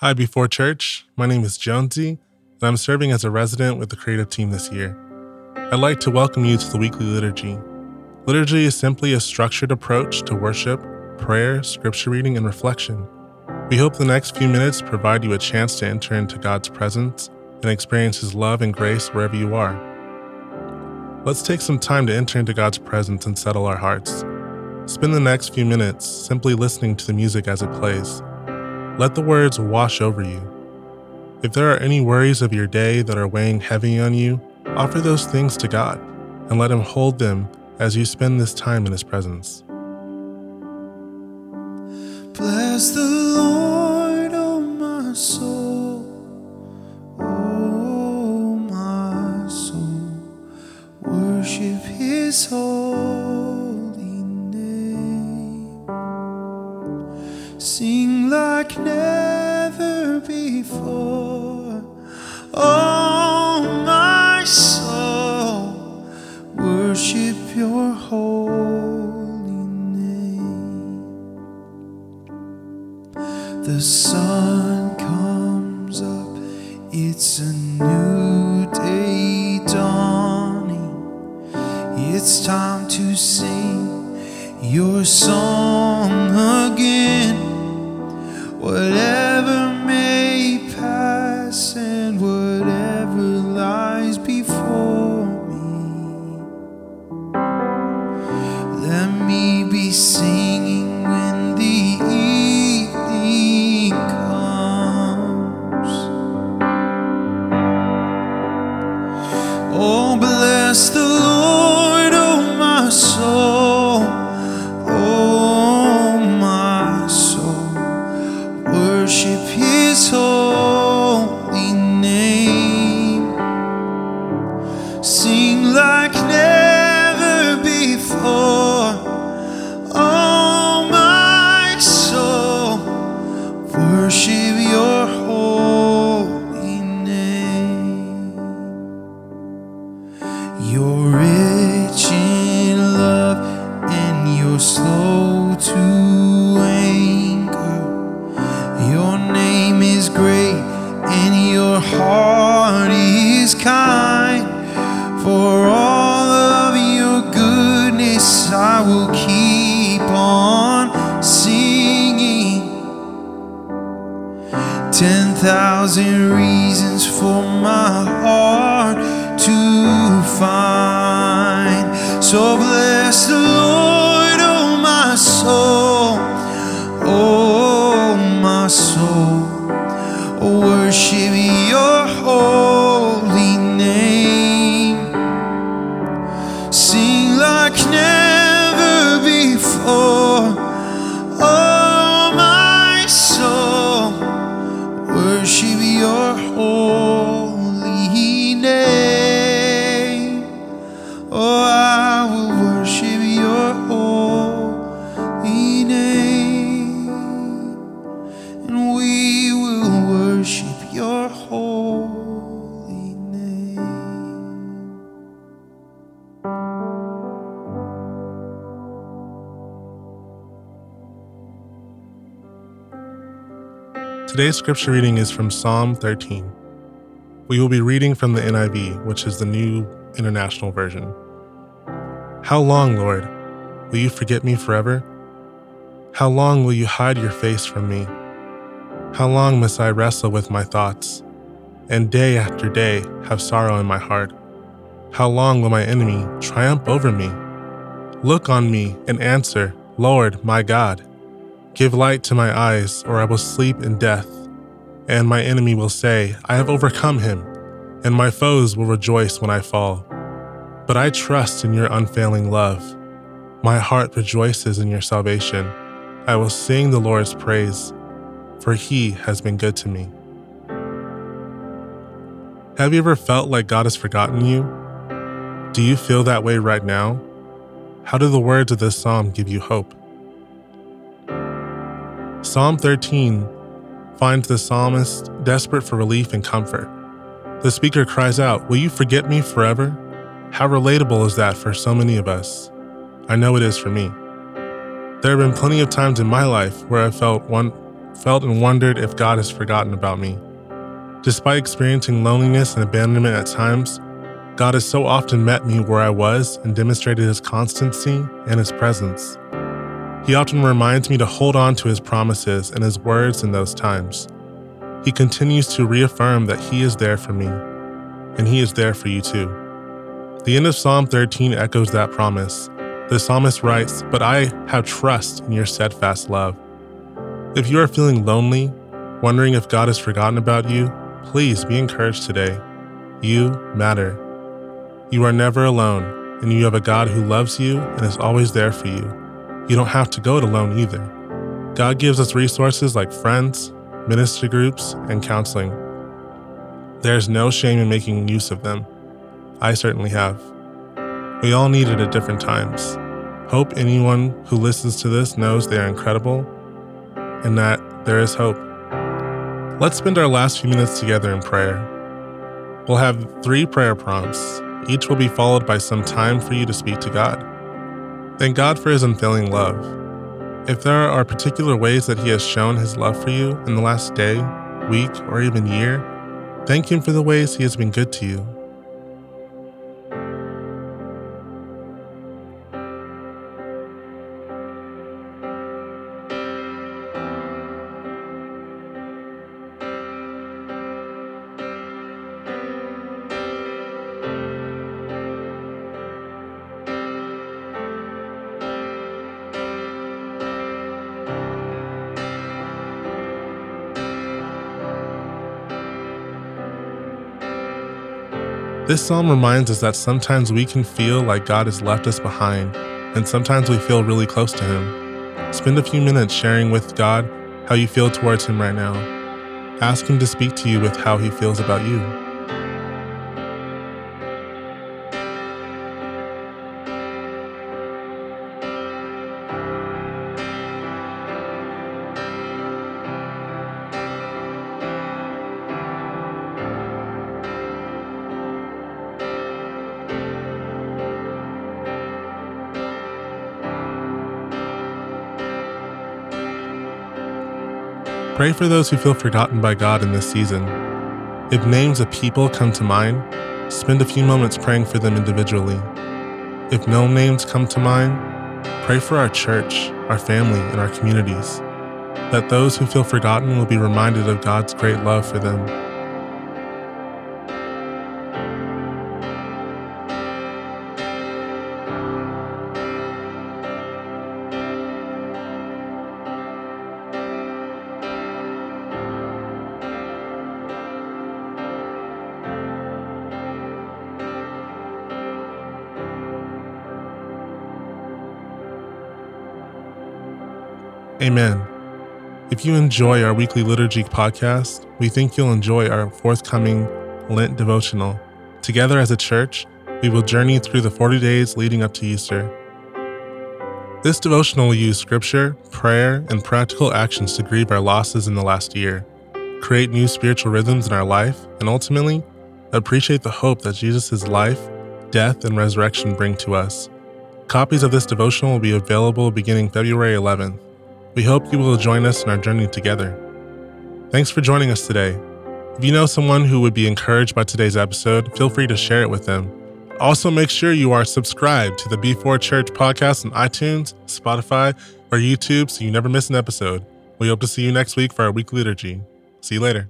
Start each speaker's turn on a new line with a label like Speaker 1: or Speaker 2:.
Speaker 1: Hi, Before Church. My name is Jonesy, and I'm serving as a resident with the creative team this year. I'd like to welcome you to the weekly liturgy. Liturgy is simply a structured approach to worship, prayer, scripture reading, and reflection. We hope the next few minutes provide you a chance to enter into God's presence and experience His love and grace wherever you are. Let's take some time to enter into God's presence and settle our hearts. Spend the next few minutes simply listening to the music as it plays. Let the words wash over you. If there are any worries of your day that are weighing heavy on you, offer those things to God and let Him hold them as you spend this time in His presence.
Speaker 2: Bless the Lord, oh my soul. Oh my soul. Worship his holy name. Sing like never before. Oh my soul. Worship your holy name. The sun comes up, it's a new day dawning. It's time to sing your song again. Whatever So bless the Lord, oh my soul, oh my soul. Worship your holy name. Sing like never before.
Speaker 1: Today's scripture reading is from Psalm 13. We will be reading from the NIV, which is the New International Version. How long, Lord, will you forget me forever? How long will you hide your face from me? How long must I wrestle with my thoughts, and day after day have sorrow in my heart? How long will my enemy triumph over me? Look on me and answer, Lord, my God. Give light to my eyes, or I will sleep in death. And my enemy will say, I have overcome him, and my foes will rejoice when I fall. But I trust in your unfailing love. My heart rejoices in your salvation. I will sing the Lord's praise, for he has been good to me. Have you ever felt like God has forgotten you? Do you feel that way right now? How do the words of this psalm give you hope? Psalm 13 finds the psalmist desperate for relief and comfort. The speaker cries out, Will you forget me forever? How relatable is that for so many of us? I know it is for me. There have been plenty of times in my life where I felt one felt and wondered if God has forgotten about me. Despite experiencing loneliness and abandonment at times, God has so often met me where I was and demonstrated his constancy and his presence. He often reminds me to hold on to his promises and his words in those times. He continues to reaffirm that he is there for me, and he is there for you too. The end of Psalm 13 echoes that promise. The psalmist writes, But I have trust in your steadfast love. If you are feeling lonely, wondering if God has forgotten about you, please be encouraged today. You matter. You are never alone, and you have a God who loves you and is always there for you. You don't have to go it alone either. God gives us resources like friends, ministry groups, and counseling. There is no shame in making use of them. I certainly have. We all need it at different times. Hope anyone who listens to this knows they are incredible and that there is hope. Let's spend our last few minutes together in prayer. We'll have three prayer prompts. Each will be followed by some time for you to speak to God. Thank God for His unfailing love. If there are particular ways that He has shown His love for you in the last day, week, or even year, thank Him for the ways He has been good to you. This psalm reminds us that sometimes we can feel like God has left us behind, and sometimes we feel really close to Him. Spend a few minutes sharing with God how you feel towards Him right now. Ask Him to speak to you with how He feels about you. Pray for those who feel forgotten by God in this season. If names of people come to mind, spend a few moments praying for them individually. If no names come to mind, pray for our church, our family, and our communities, that those who feel forgotten will be reminded of God's great love for them. Amen. If you enjoy our weekly liturgy podcast, we think you'll enjoy our forthcoming Lent devotional. Together as a church, we will journey through the 40 days leading up to Easter. This devotional will use scripture, prayer, and practical actions to grieve our losses in the last year, create new spiritual rhythms in our life, and ultimately, appreciate the hope that Jesus' life, death, and resurrection bring to us. Copies of this devotional will be available beginning February 11th. We hope you will join us in our journey together. Thanks for joining us today. If you know someone who would be encouraged by today's episode, feel free to share it with them. Also, make sure you are subscribed to the B4 Church podcast on iTunes, Spotify, or YouTube so you never miss an episode. We hope to see you next week for our weekly liturgy. See you later.